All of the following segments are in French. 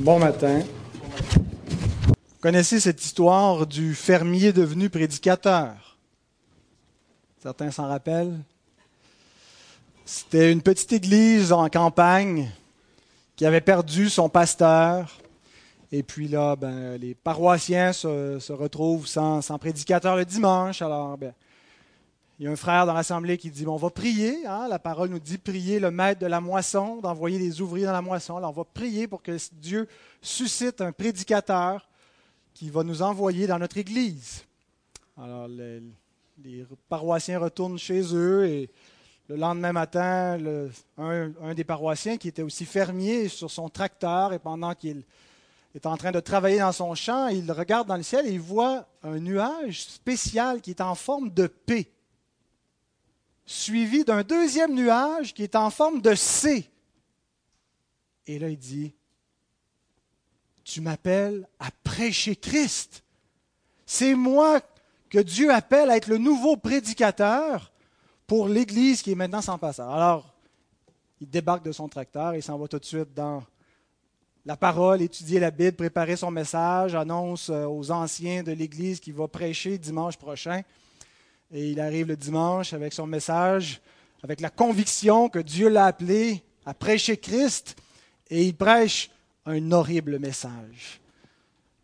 Bon matin. Vous connaissez cette histoire du fermier devenu prédicateur? Certains s'en rappellent. C'était une petite église en campagne qui avait perdu son pasteur. Et puis là, ben, les paroissiens se, retrouvent sans, prédicateur le dimanche. Alors, ben, il y a un frère dans l'assemblée qui dit, on va prier. Hein, la parole nous dit, prier le maître de la moisson, d'envoyer des ouvriers dans la moisson. Alors on va prier pour que Dieu suscite un prédicateur qui va nous envoyer dans notre église. Alors les, paroissiens retournent chez eux et le lendemain matin, un, un, des paroissiens qui était aussi fermier sur son tracteur et pendant qu'il est en train de travailler dans son champ, il regarde dans le ciel et il voit un nuage spécial qui est en forme de paix suivi d'un deuxième nuage qui est en forme de C. Et là, il dit, tu m'appelles à prêcher Christ. C'est moi que Dieu appelle à être le nouveau prédicateur pour l'Église qui est maintenant sans passeur. Alors, il débarque de son tracteur et s'en va tout de suite dans la parole, étudier la Bible, préparer son message, annonce euh, aux anciens de l'Église qu'il va prêcher dimanche prochain. Et il arrive le dimanche avec son message, avec la conviction que Dieu l'a appelé à prêcher Christ, et il prêche un horrible message.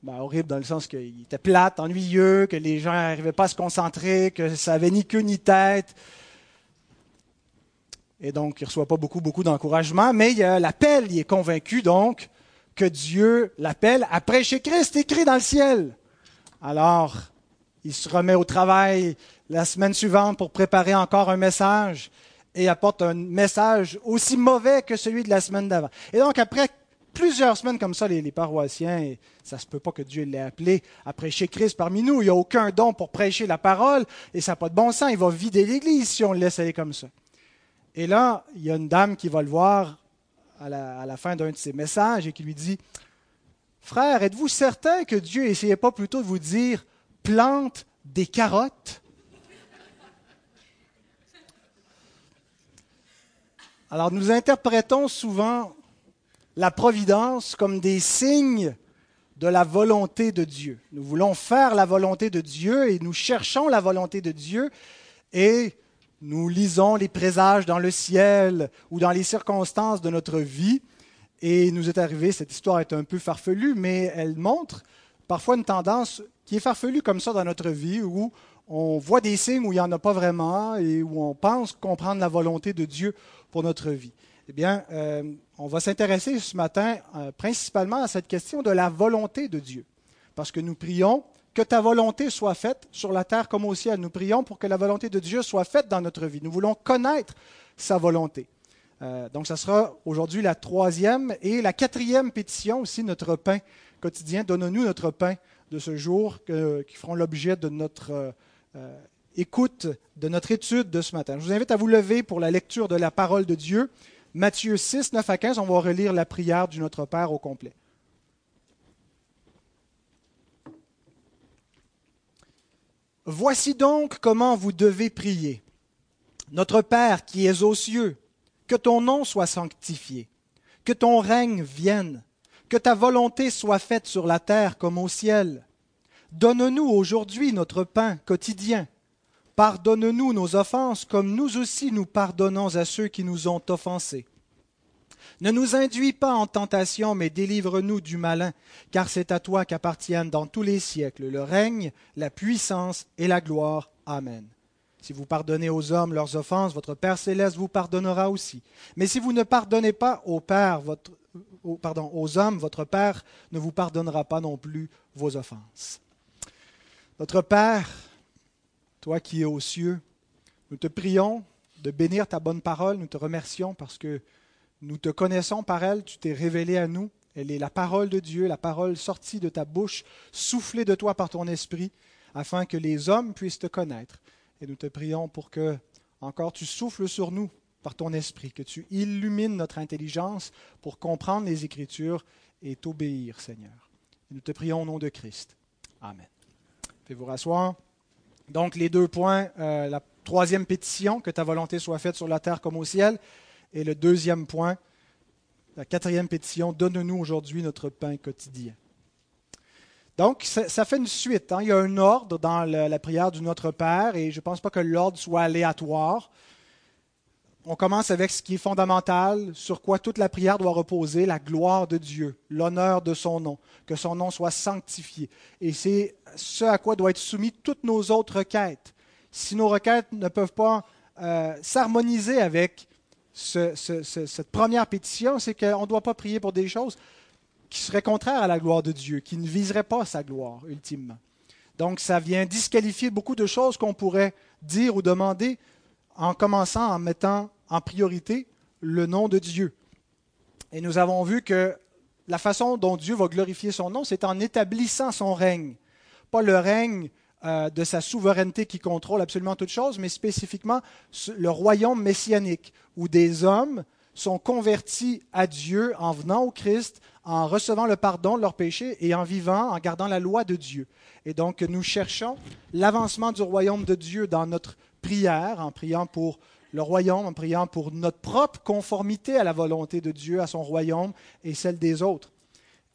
Ben, horrible dans le sens qu'il était plate, ennuyeux, que les gens n'arrivaient pas à se concentrer, que ça n'avait ni queue ni tête. Et donc, il ne reçoit pas beaucoup, beaucoup d'encouragement, mais il a l'appel, il est convaincu donc que Dieu l'appelle à prêcher Christ écrit dans le ciel. Alors, il se remet au travail la semaine suivante pour préparer encore un message et apporte un message aussi mauvais que celui de la semaine d'avant. Et donc, après plusieurs semaines comme ça, les, paroissiens, et ça se peut pas que Dieu l'ait appelé à prêcher Christ parmi nous. Il n'y a aucun don pour prêcher la parole et ça n'a pas de bon sens. Il va vider l'Église si on le laisse aller comme ça. Et là, il y a une dame qui va le voir à la, à la fin d'un de ses messages et qui lui dit Frère, êtes-vous certain que Dieu n'essayait pas plutôt de vous dire plante des carottes Alors nous interprétons souvent la providence comme des signes de la volonté de Dieu. Nous voulons faire la volonté de Dieu et nous cherchons la volonté de Dieu et nous lisons les présages dans le ciel ou dans les circonstances de notre vie et nous est arrivé, cette histoire est un peu farfelue, mais elle montre parfois une tendance qui est farfelue comme ça dans notre vie où on voit des signes où il n'y en a pas vraiment et où on pense comprendre la volonté de Dieu pour notre vie. Eh bien, euh, on va s'intéresser ce matin euh, principalement à cette question de la volonté de Dieu. Parce que nous prions que ta volonté soit faite sur la terre comme au ciel. Nous prions pour que la volonté de Dieu soit faite dans notre vie. Nous voulons connaître sa volonté. Euh, donc, ce sera aujourd'hui la troisième et la quatrième pétition aussi, notre pain quotidien. Donne-nous notre pain de ce jour qui feront l'objet de notre écoute de notre étude de ce matin. Je vous invite à vous lever pour la lecture de la parole de Dieu. Matthieu 6, 9 à 15, on va relire la prière du Notre Père au complet. Voici donc comment vous devez prier. Notre Père qui es aux cieux, que ton nom soit sanctifié, que ton règne vienne, que ta volonté soit faite sur la terre comme au ciel. Donne-nous aujourd'hui notre pain quotidien Pardonne-nous nos offenses comme nous aussi nous pardonnons à ceux qui nous ont offensés. Ne nous induis pas en tentation, mais délivre-nous du malin, car c'est à toi qu'appartiennent dans tous les siècles le règne, la puissance et la gloire. Amen. Si vous pardonnez aux hommes leurs offenses, votre Père céleste vous pardonnera aussi. Mais si vous ne pardonnez pas au Père, votre, pardon, aux hommes, votre Père ne vous pardonnera pas non plus vos offenses. Notre Père, toi qui es aux cieux, nous te prions de bénir ta bonne parole. Nous te remercions parce que nous te connaissons par elle. Tu t'es révélé à nous. Elle est la parole de Dieu, la parole sortie de ta bouche, soufflée de toi par ton esprit, afin que les hommes puissent te connaître. Et nous te prions pour que, encore, tu souffles sur nous par ton esprit, que tu illumines notre intelligence pour comprendre les Écritures et t'obéir, Seigneur. Nous te prions au nom de Christ. Amen. Faites-vous rasseoir. Donc les deux points, euh, la troisième pétition, que ta volonté soit faite sur la terre comme au ciel, et le deuxième point, La quatrième pétition, Donne-nous aujourd'hui notre pain quotidien. Donc, ça, fait une suite. Hein. Il y a un ordre dans la, prière du Notre Père et je ne pense pas que l'ordre soit aléatoire. On commence avec ce qui est fondamental, sur quoi toute la prière doit reposer, la gloire de Dieu, l'honneur de son nom, que son nom soit sanctifié. Et c'est ce à quoi doivent être soumis toutes nos autres requêtes. Si nos requêtes ne peuvent pas euh, s'harmoniser avec cette première pétition, c'est qu'on ne doit pas prier pour des choses qui seraient contraires à la gloire de Dieu, qui ne viseraient pas sa gloire, ultimement. Donc, ça vient disqualifier beaucoup de choses qu'on pourrait dire ou demander en commençant en mettant en priorité le nom de Dieu. Et nous avons vu que la façon dont Dieu va glorifier son nom, c'est en établissant son règne. Pas le règne euh, de sa souveraineté qui contrôle absolument toutes choses, mais spécifiquement le royaume messianique, où des hommes sont convertis à Dieu en venant au Christ, en recevant le pardon de leurs péchés et en vivant, en gardant la loi de Dieu. Et donc nous cherchons l'avancement du royaume de Dieu dans notre en priant pour le royaume, en priant pour notre propre conformité à la volonté de Dieu, à son royaume et celle des autres.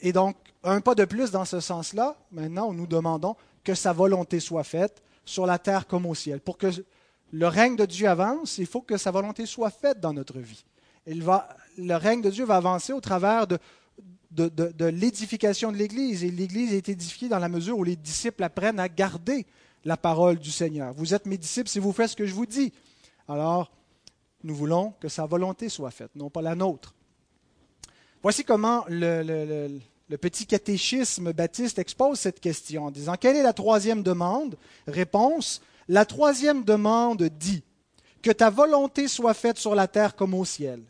Et donc, un pas de plus dans ce sens-là, maintenant, nous demandons que sa volonté soit faite sur la terre comme au ciel. Pour que le règne de Dieu avance, il faut que sa volonté soit faite dans notre vie. Le règne de Dieu va avancer au travers de, l'édification de l'Église. Et l'Église est édifiée dans la mesure où les disciples apprennent à garder la parole du Seigneur. Vous êtes mes disciples si vous faites ce que je vous dis. Alors, nous voulons que sa volonté soit faite, non pas la nôtre. Voici comment le petit catéchisme baptiste expose cette question en disant Quelle est la troisième demande? Réponse La troisième demande dit Que ta volonté soit faite sur la terre comme au ciel.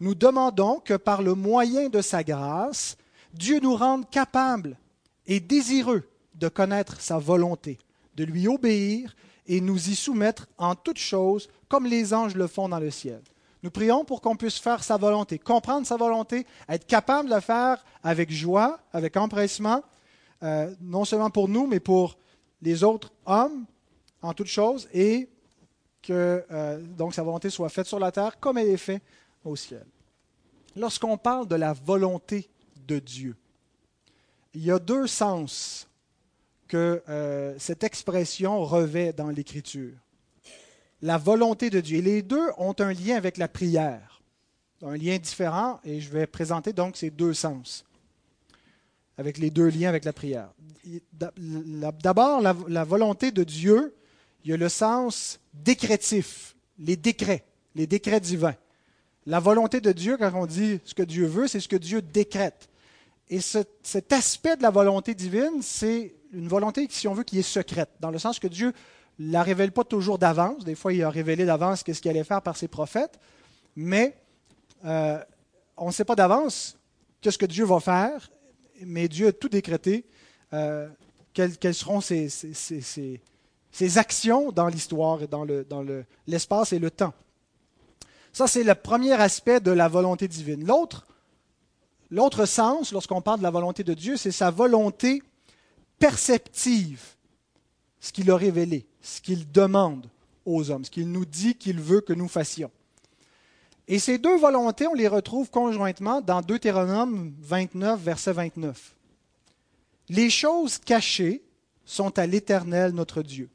Nous demandons que par le moyen de sa grâce, Dieu nous rende capables et désireux de connaître sa volonté, de lui obéir et nous y soumettre en toutes choses comme les anges le font dans le ciel. Nous prions pour qu'on puisse faire sa volonté, comprendre sa volonté, être capable de le faire avec joie, avec empressement, euh, non seulement pour nous, mais pour les autres hommes en toutes choses, et que euh, donc sa volonté soit faite sur la terre comme elle est faite au ciel. Lorsqu'on parle de la volonté de Dieu, il y a deux sens que euh, cette expression revêt dans l'Écriture la volonté de Dieu. Et les deux ont un lien avec la prière, un lien différent, et je vais présenter donc ces deux sens, avec les deux liens avec la prière. D'abord, la, volonté de Dieu, il y a le sens décrétif, les décrets, les décrets divins. La volonté de Dieu, quand on dit ce que Dieu veut, c'est ce que Dieu décrète. Et cet aspect de la volonté divine, c'est une volonté, si on veut, qui est secrète, dans le sens que Dieu ne la révèle pas toujours d'avance. Des fois, il a révélé d'avance qu'est-ce qu'il allait faire par ses prophètes, mais euh, on ne sait pas d'avance qu'est-ce que Dieu va faire, mais Dieu a tout décrété, euh, quelles, seront ses, actions dans l'histoire et dans, l'espace et le temps. Ça, c'est le premier aspect de la volonté divine. L'autre, l'autre sens, lorsqu'on parle de la volonté de Dieu, c'est sa volonté perceptive, ce qu'il a révélé ce qu'il demande aux hommes, ce qu'il nous dit qu'il veut que nous fassions. Et ces deux volontés, on les retrouve conjointement dans Deutéronome 29, verset 29. Les choses cachées sont à l'Éternel notre Dieu.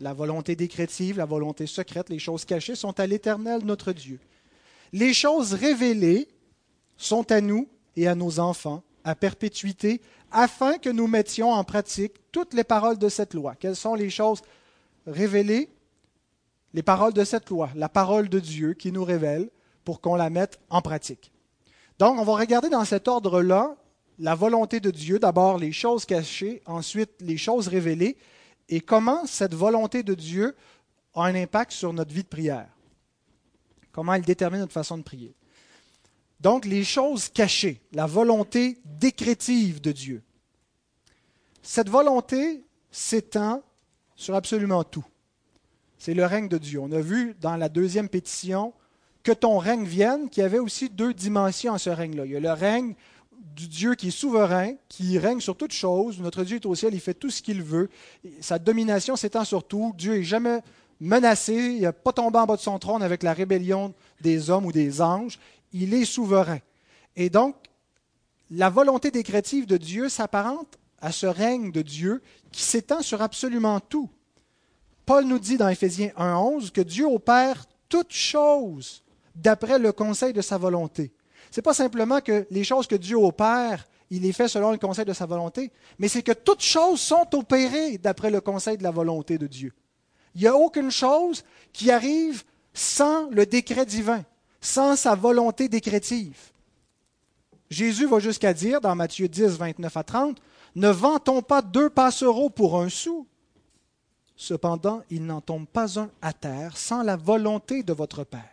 La volonté décrétive, la volonté secrète, les choses cachées sont à l'Éternel notre Dieu. Les choses révélées sont à nous et à nos enfants à perpétuité, afin que nous mettions en pratique toutes les paroles de cette loi. Quelles sont les choses révélées? Les paroles de cette loi, la parole de Dieu qui nous révèle pour qu'on la mette en pratique. Donc, on va regarder dans cet ordre-là la volonté de Dieu, d'abord les choses cachées, ensuite les choses révélées, et comment cette volonté de Dieu a un impact sur notre vie de prière. Comment elle détermine notre façon de prier. Donc les choses cachées, la volonté décrétive de Dieu. Cette volonté s'étend sur absolument tout. C'est le règne de Dieu. On a vu dans la deuxième pétition que ton règne vienne, qu'il y avait aussi deux dimensions à ce règne-là. Il y a le règne du Dieu qui est souverain, qui règne sur toutes choses. Notre Dieu est au ciel, il fait tout ce qu'il veut. Sa domination s'étend sur tout. Dieu n'est jamais menacé, il n'a pas tombé en bas de son trône avec la rébellion des hommes ou des anges il est souverain. Et donc, la volonté décrétive de Dieu s'apparente à ce règne de Dieu qui s'étend sur absolument tout. Paul nous dit dans Éphésiens 1.11 que Dieu opère toutes choses d'après le conseil de sa volonté. Ce n'est pas simplement que les choses que Dieu opère, il les fait selon le conseil de sa volonté, mais c'est que toutes choses sont opérées d'après le conseil de la volonté de Dieu. Il n'y a aucune chose qui arrive sans le décret divin, sans sa volonté décrétive. Jésus va jusqu'à dire dans Matthieu 10, 29 à 30, Ne vantons pas deux passereaux pour un sou. Cependant, il n'en tombe pas un à terre sans la volonté de votre Père.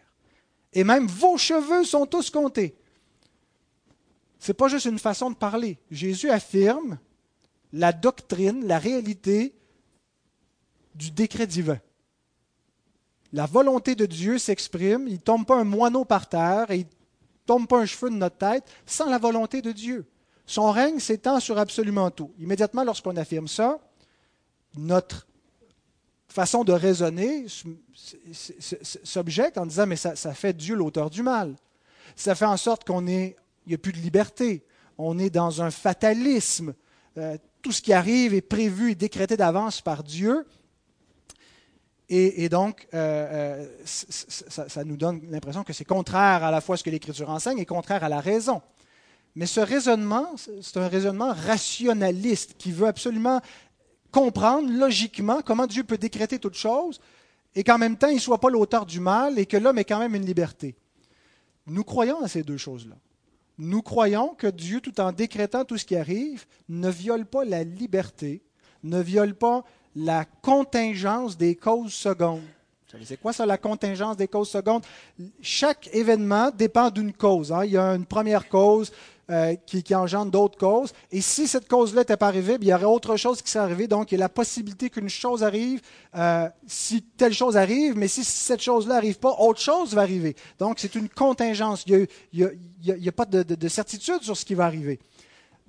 Et même vos cheveux sont tous comptés. Ce n'est pas juste une façon de parler. Jésus affirme la doctrine, la réalité du décret divin. La volonté de Dieu s'exprime, il ne tombe pas un moineau par terre et il ne tombe pas un cheveu de notre tête sans la volonté de Dieu. Son règne s'étend sur absolument tout. Immédiatement, lorsqu'on affirme ça, notre façon de raisonner s'objecte en disant mais ça, fait Dieu l'auteur du mal. Ça fait en sorte qu'on est, n'y a plus de liberté. On est dans un fatalisme. Euh, tout ce qui arrive est prévu et décrété d'avance par Dieu. Et, donc, euh, euh, ça, ça, nous donne l'impression que c'est contraire à la fois ce que l'Écriture enseigne et contraire à la raison. Mais ce raisonnement, c'est un raisonnement rationaliste qui veut absolument comprendre logiquement comment Dieu peut décréter toute chose et qu'en même temps, il ne soit pas l'auteur du mal et que l'homme ait quand même une liberté. Nous croyons à ces deux choses-là. Nous croyons que Dieu, tout en décrétant tout ce qui arrive, ne viole pas la liberté, ne viole pas la contingence des causes secondes. Vous savez, c'est quoi ça, la contingence des causes secondes? Chaque événement dépend d'une cause. Hein. Il y a une première cause, euh, qui, engendre d'autres causes. Et si cette cause-là n'était pas arrivée, il y aurait autre chose qui serait arrivée. Donc, il y a la possibilité qu'une chose arrive euh, si telle chose arrive, mais si cette chose-là n'arrive pas, autre chose va arriver. Donc, c'est une contingence. Il n'y a, pas de, certitude sur ce qui va arriver.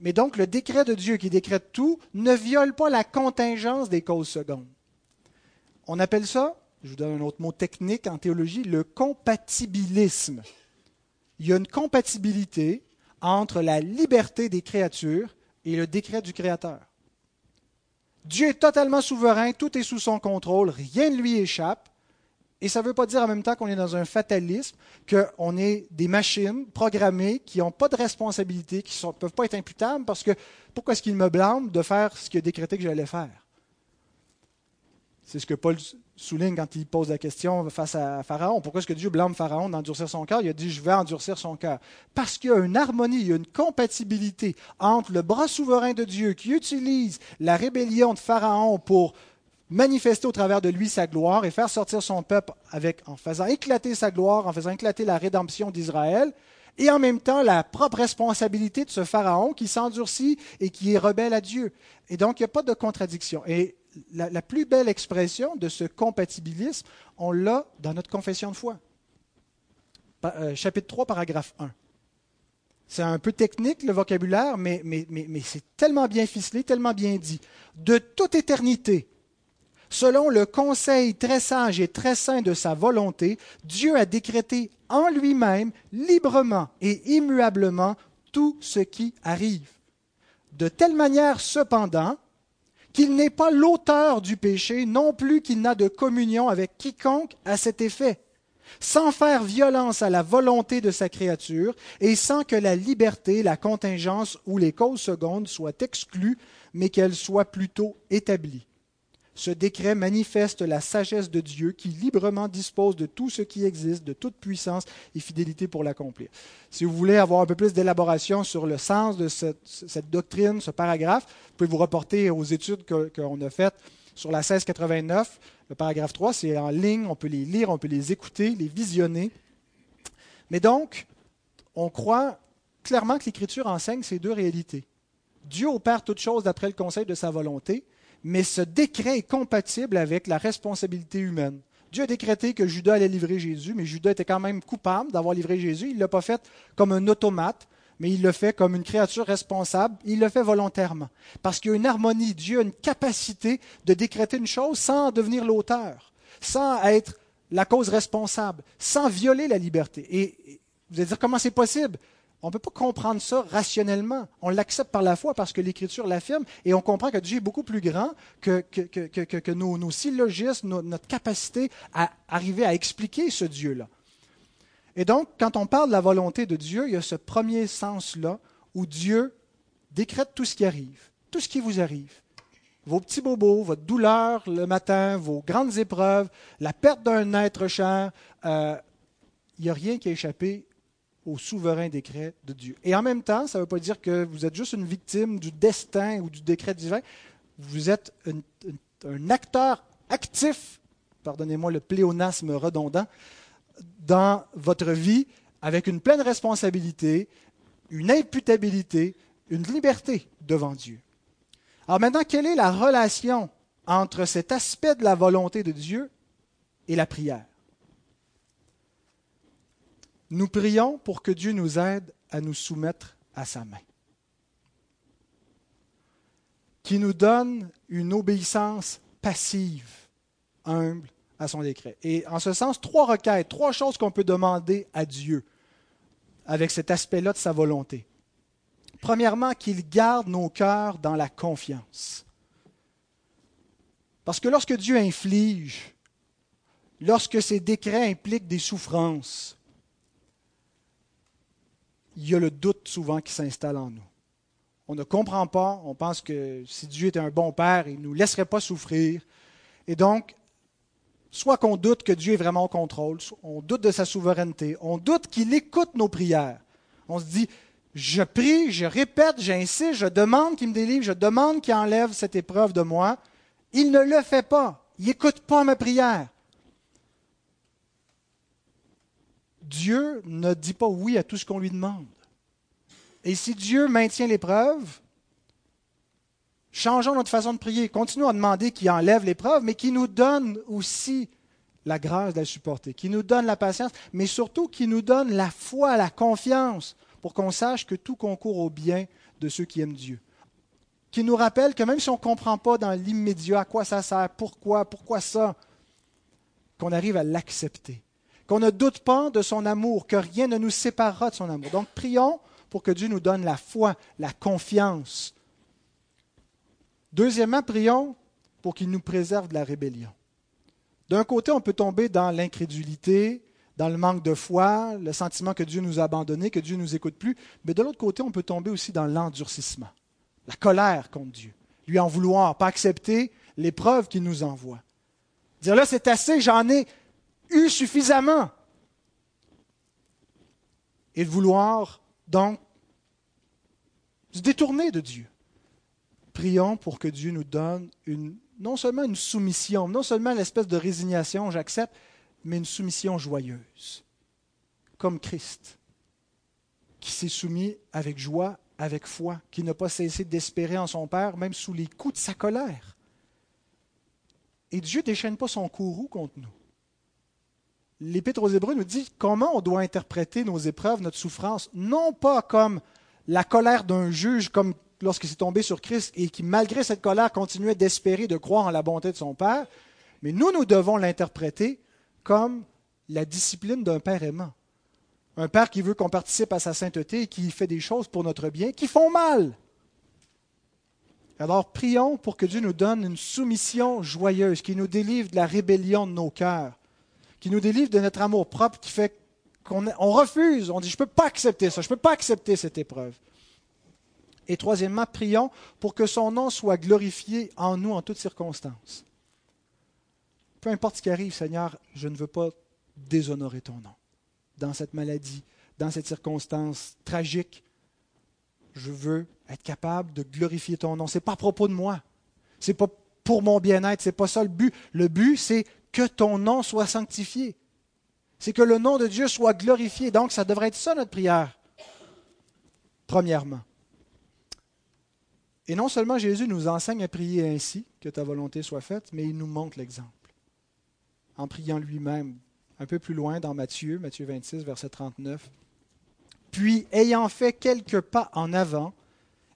Mais donc, le décret de Dieu qui décrète tout ne viole pas la contingence des causes secondes. On appelle ça, je vous donne un autre mot technique en théologie, le compatibilisme. Il y a une compatibilité entre la liberté des créatures et le décret du Créateur. Dieu est totalement souverain, tout est sous son contrôle, rien ne lui échappe. Et ça ne veut pas dire en même temps qu'on est dans un fatalisme, qu'on est des machines programmées qui n'ont pas de responsabilité, qui ne peuvent pas être imputables, parce que pourquoi est-ce qu'il me blâme de faire ce qu'il a décrété que j'allais faire? C'est ce que Paul souligne quand il pose la question face à Pharaon. Pourquoi est-ce que Dieu blâme Pharaon d'endurcir son cœur? Il a dit, je vais endurcir son cœur. Parce qu'il y a une harmonie, il y a une compatibilité entre le bras souverain de Dieu qui utilise la rébellion de Pharaon pour manifester au travers de lui sa gloire et faire sortir son peuple avec, en faisant éclater sa gloire, en faisant éclater la rédemption d'Israël, et en même temps la propre responsabilité de ce Pharaon qui s'endurcit et qui est rebelle à Dieu. Et donc, il n'y a pas de contradiction. Et la, plus belle expression de ce compatibilisme, on l'a dans notre confession de foi. Euh, chapitre 3, paragraphe 1. C'est un peu technique le vocabulaire, mais, mais, mais c'est tellement bien ficelé, tellement bien dit. De toute éternité, selon le conseil très sage et très saint de sa volonté, Dieu a décrété en lui-même, librement et immuablement, tout ce qui arrive. De telle manière, cependant, qu'il n'est pas l'auteur du péché, non plus qu'il n'a de communion avec quiconque à cet effet, sans faire violence à la volonté de sa créature et sans que la liberté, la contingence ou les causes secondes soient exclues, mais qu'elles soient plutôt établies. Ce décret manifeste la sagesse de Dieu qui librement dispose de tout ce qui existe, de toute puissance et fidélité pour l'accomplir. Si vous voulez avoir un peu plus d'élaboration sur le sens de cette, doctrine, ce paragraphe, vous pouvez vous reporter aux études qu'on a faites sur la 1689. Le paragraphe 3, c'est en ligne, on peut les lire, on peut les écouter, les visionner. Mais donc, on croit clairement que l'Écriture enseigne ces deux réalités. Dieu opère toutes choses d'après le conseil de sa volonté, mais ce décret est compatible avec la responsabilité humaine. Dieu a décrété que Judas allait livrer Jésus, mais Judas était quand même coupable d'avoir livré Jésus. Il ne l'a pas fait comme un automate, mais il le fait comme une créature responsable. Il le fait volontairement. Parce qu'il y a une harmonie. Dieu a une capacité de décréter une chose sans devenir l'auteur, sans être la cause responsable, sans violer la liberté. Et vous allez dire comment c'est possible? On ne peut pas comprendre ça rationnellement. On l'accepte par la foi parce que l'Écriture l'affirme et on comprend que Dieu est beaucoup plus grand que, que, nos, nos, syllogismes, notre capacité à arriver à expliquer ce Dieu-là. Et donc, quand on parle de la volonté de Dieu, il y a ce premier sens-là où Dieu décrète tout ce qui arrive, tout ce qui vous arrive. Vos petits bobos, votre douleur le matin, vos grandes épreuves, la perte d'un être cher, euh, il n'y a rien qui a échappé au souverain décret de Dieu. Et en même temps, ça ne veut pas dire que vous êtes juste une victime du destin ou du décret divin. Vous êtes un, acteur actif, pardonnez-moi le pléonasme redondant, dans votre vie avec une pleine responsabilité, une imputabilité, une liberté devant Dieu. Alors maintenant, quelle est la relation entre cet aspect de la volonté de Dieu et la prière? Nous prions pour que Dieu nous aide à nous soumettre à sa main, qui nous donne une obéissance passive, humble à son décret. Et en ce sens, trois requêtes, trois choses qu'on peut demander à Dieu avec cet aspect-là de sa volonté. Premièrement, qu'il garde nos cœurs dans la confiance. Parce que lorsque Dieu inflige, lorsque ses décrets impliquent des souffrances, il y a le doute souvent qui s'installe en nous. On ne comprend pas, on pense que si Dieu était un bon Père, il ne nous laisserait pas souffrir. Et donc, soit qu'on doute que Dieu est vraiment au contrôle, on doute de sa souveraineté, on doute qu'il écoute nos prières. On se dit, je prie, je répète, j'insiste, je demande qu'il me délivre, je demande qu'il enlève cette épreuve de moi. Il ne le fait pas. Il n'écoute pas ma prière. Dieu ne dit pas oui à tout ce qu'on lui demande. Et si Dieu maintient l'épreuve, changeons notre façon de prier. Continuons à demander qu'il enlève l'épreuve, mais qu'il nous donne aussi la grâce de la supporter, qu'il nous donne la patience, mais surtout qu'il nous donne la foi, la confiance, pour qu'on sache que tout concourt au bien de ceux qui aiment Dieu. Qu'il nous rappelle que même si on ne comprend pas dans l'immédiat à quoi ça sert, pourquoi, pourquoi ça, qu'on arrive à l'accepter qu'on ne doute pas de son amour, que rien ne nous séparera de son amour. Donc prions pour que Dieu nous donne la foi, la confiance. Deuxièmement, prions pour qu'il nous préserve de la rébellion. D'un côté, on peut tomber dans l'incrédulité, dans le manque de foi, le sentiment que Dieu nous a abandonnés, que Dieu ne nous écoute plus, mais de l'autre côté, on peut tomber aussi dans l'endurcissement, la colère contre Dieu, lui en vouloir, pas accepter l'épreuve qu'il nous envoie. Dire là, c'est assez, j'en ai, eu suffisamment. Et de vouloir donc se détourner de Dieu. Prions pour que Dieu nous donne non seulement une soumission, non seulement l'espèce de résignation, j'accepte, mais une soumission joyeuse, comme Christ, qui s'est soumis avec joie, avec foi, qui n'a pas cessé d'espérer en son Père, même sous les coups de sa colère. Et Dieu ne déchaîne pas son courroux contre nous l'Épître aux Hébreux nous dit comment on doit interpréter nos épreuves, notre souffrance, non pas comme la colère d'un juge, comme lorsqu'il s'est tombé sur Christ et qui, malgré cette colère, continuait d'espérer, de croire en la bonté de son Père, mais nous, nous devons l'interpréter comme la discipline d'un Père aimant. Un Père qui veut qu'on participe à sa sainteté et qui fait des choses pour notre bien qui font mal. Alors prions pour que Dieu nous donne une soumission joyeuse, qui nous délivre de la rébellion de nos cœurs, qui nous délivre de notre amour propre, qui fait qu'on refuse, on dit, je ne peux pas accepter ça, je ne peux pas accepter cette épreuve. Et troisièmement, prions pour que son nom soit glorifié en nous en toutes circonstances. Peu importe ce qui arrive, Seigneur, je ne veux pas déshonorer ton nom. Dans cette maladie, dans cette circonstance tragique, je veux être capable de glorifier ton nom. Ce n'est pas à propos de moi. Ce n'est pas pour mon bien-être. Ce n'est pas ça le but. Le but, c'est que ton nom soit sanctifié. C'est que le nom de Dieu soit glorifié. Donc, ça devrait être ça notre prière, premièrement. Et non seulement Jésus nous enseigne à prier ainsi, que ta volonté soit faite, mais il nous montre l'exemple. En priant lui-même, un peu plus loin dans Matthieu, Matthieu 26, verset 39. Puis, ayant fait quelques pas en avant,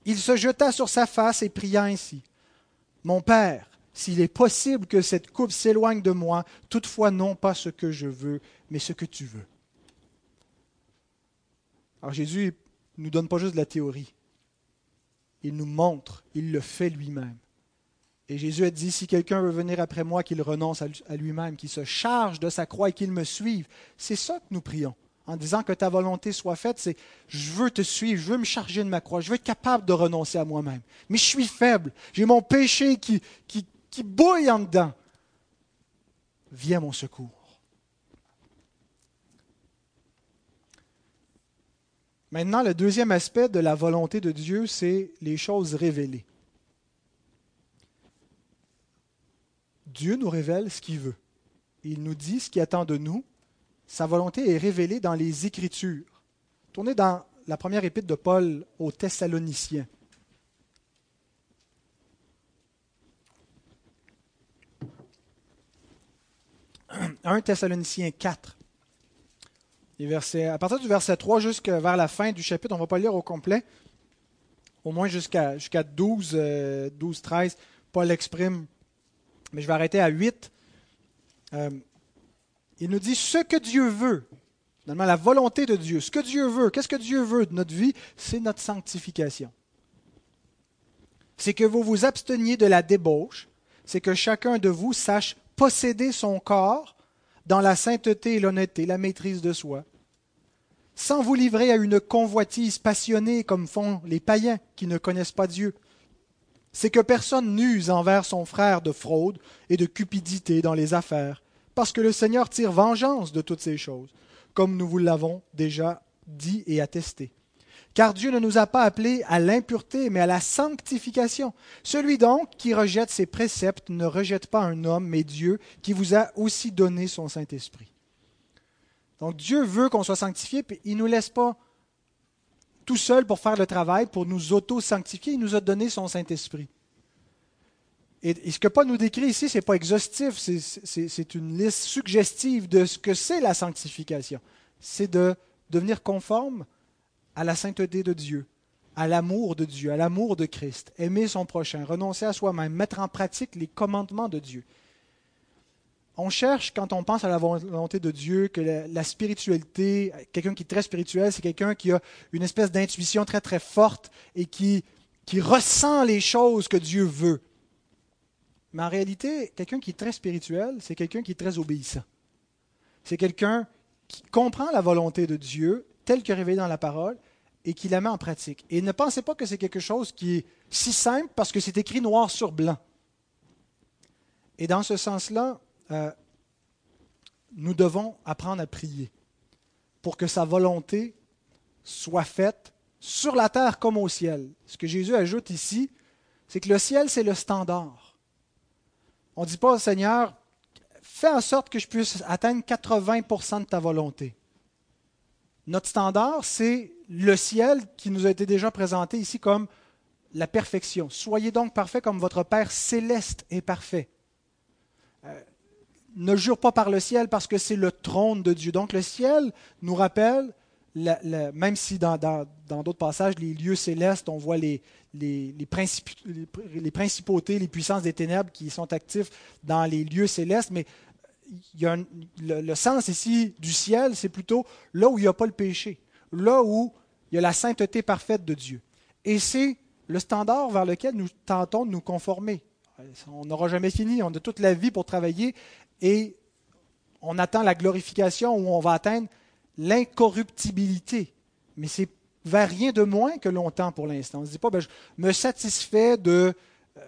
il se jeta sur sa face et pria ainsi. Mon Père, s'il est possible que cette coupe s'éloigne de moi, toutefois non pas ce que je veux, mais ce que tu veux. Alors Jésus ne nous donne pas juste de la théorie. Il nous montre, il le fait lui-même. Et Jésus a dit, si quelqu'un veut venir après moi, qu'il renonce à lui-même, qu'il se charge de sa croix et qu'il me suive. C'est ça que nous prions. En disant que ta volonté soit faite, c'est je veux te suivre, je veux me charger de ma croix, je veux être capable de renoncer à moi-même. Mais je suis faible, j'ai mon péché qui, qui, qui bouille en dedans. Viens mon secours. Maintenant, le deuxième aspect de la volonté de Dieu, c'est les choses révélées. Dieu nous révèle ce qu'il veut. Il nous dit ce qui attend de nous. Sa volonté est révélée dans les Écritures. Tournez dans la première épître de Paul aux Thessaloniciens. « 1 Thessaloniciens 4. à partir du verset 3 jusqu'à vers la fin du chapitre, on ne va pas lire au complet, au moins jusqu'à jusqu'à 12, 12, 13, Paul exprime mais je vais arrêter à 8. Euh, il nous dit ce que Dieu veut, finalement la volonté de Dieu, ce que Dieu veut, qu'est-ce que Dieu veut de notre vie, c'est notre sanctification. C'est que vous vous absteniez de la débauche, c'est que chacun de vous sache posséder son corps dans la sainteté et l'honnêteté, la maîtrise de soi, sans vous livrer à une convoitise passionnée comme font les païens qui ne connaissent pas Dieu c'est que personne n'use envers son frère de fraude et de cupidité dans les affaires, parce que le Seigneur tire vengeance de toutes ces choses, comme nous vous l'avons déjà dit et attesté. Car Dieu ne nous a pas appelés à l'impureté, mais à la sanctification. Celui donc qui rejette ses préceptes ne rejette pas un homme, mais Dieu qui vous a aussi donné son Saint-Esprit. Donc Dieu veut qu'on soit sanctifié, puis il ne nous laisse pas tout seul pour faire le travail, pour nous auto-sanctifier. Il nous a donné son Saint-Esprit. Et, ce que Paul nous décrit ici, ce n'est pas exhaustif, c'est une liste suggestive de ce que c'est la sanctification. C'est de devenir conforme à la sainteté de Dieu, à l'amour de Dieu, à l'amour de Christ, aimer son prochain, renoncer à soi-même, mettre en pratique les commandements de Dieu. On cherche, quand on pense à la volonté de Dieu, que la, spiritualité, quelqu'un qui est très spirituel, c'est quelqu'un qui a une espèce d'intuition très très forte et qui, qui ressent les choses que Dieu veut. Mais en réalité, quelqu'un qui est très spirituel, c'est quelqu'un qui est très obéissant. C'est quelqu'un qui comprend la volonté de Dieu telle que révélée dans la parole et qui la met en pratique. Et ne pensez pas que c'est quelque chose qui est si simple parce que c'est écrit noir sur blanc. Et dans ce sens-là, euh, nous devons apprendre à prier pour que sa volonté soit faite sur la terre comme au ciel. Ce que Jésus ajoute ici, c'est que le ciel, c'est le standard. On ne dit pas, Seigneur, fais en sorte que je puisse atteindre 80% de ta volonté. Notre standard, c'est le ciel qui nous a été déjà présenté ici comme la perfection. Soyez donc parfaits comme votre Père céleste est parfait. Euh, ne jure pas par le ciel parce que c'est le trône de Dieu. Donc le ciel nous rappelle, même si dans, d'autres passages, les lieux célestes, on voit les, principautés, les puissances des ténèbres qui sont actifs dans les lieux célestes, mais il y a le, sens ici du ciel, c'est plutôt là où il n'y a pas le péché, là où il y a la sainteté parfaite de Dieu. Et c'est le standard vers lequel nous tentons de nous conformer. On n'aura jamais fini, on a toute la vie pour travailler et on attend la glorification où on va atteindre l'incorruptibilité. Mais c'est vers rien de moins que longtemps pour l'instant. On ne se dit pas, ben, je me satisfais de... Euh,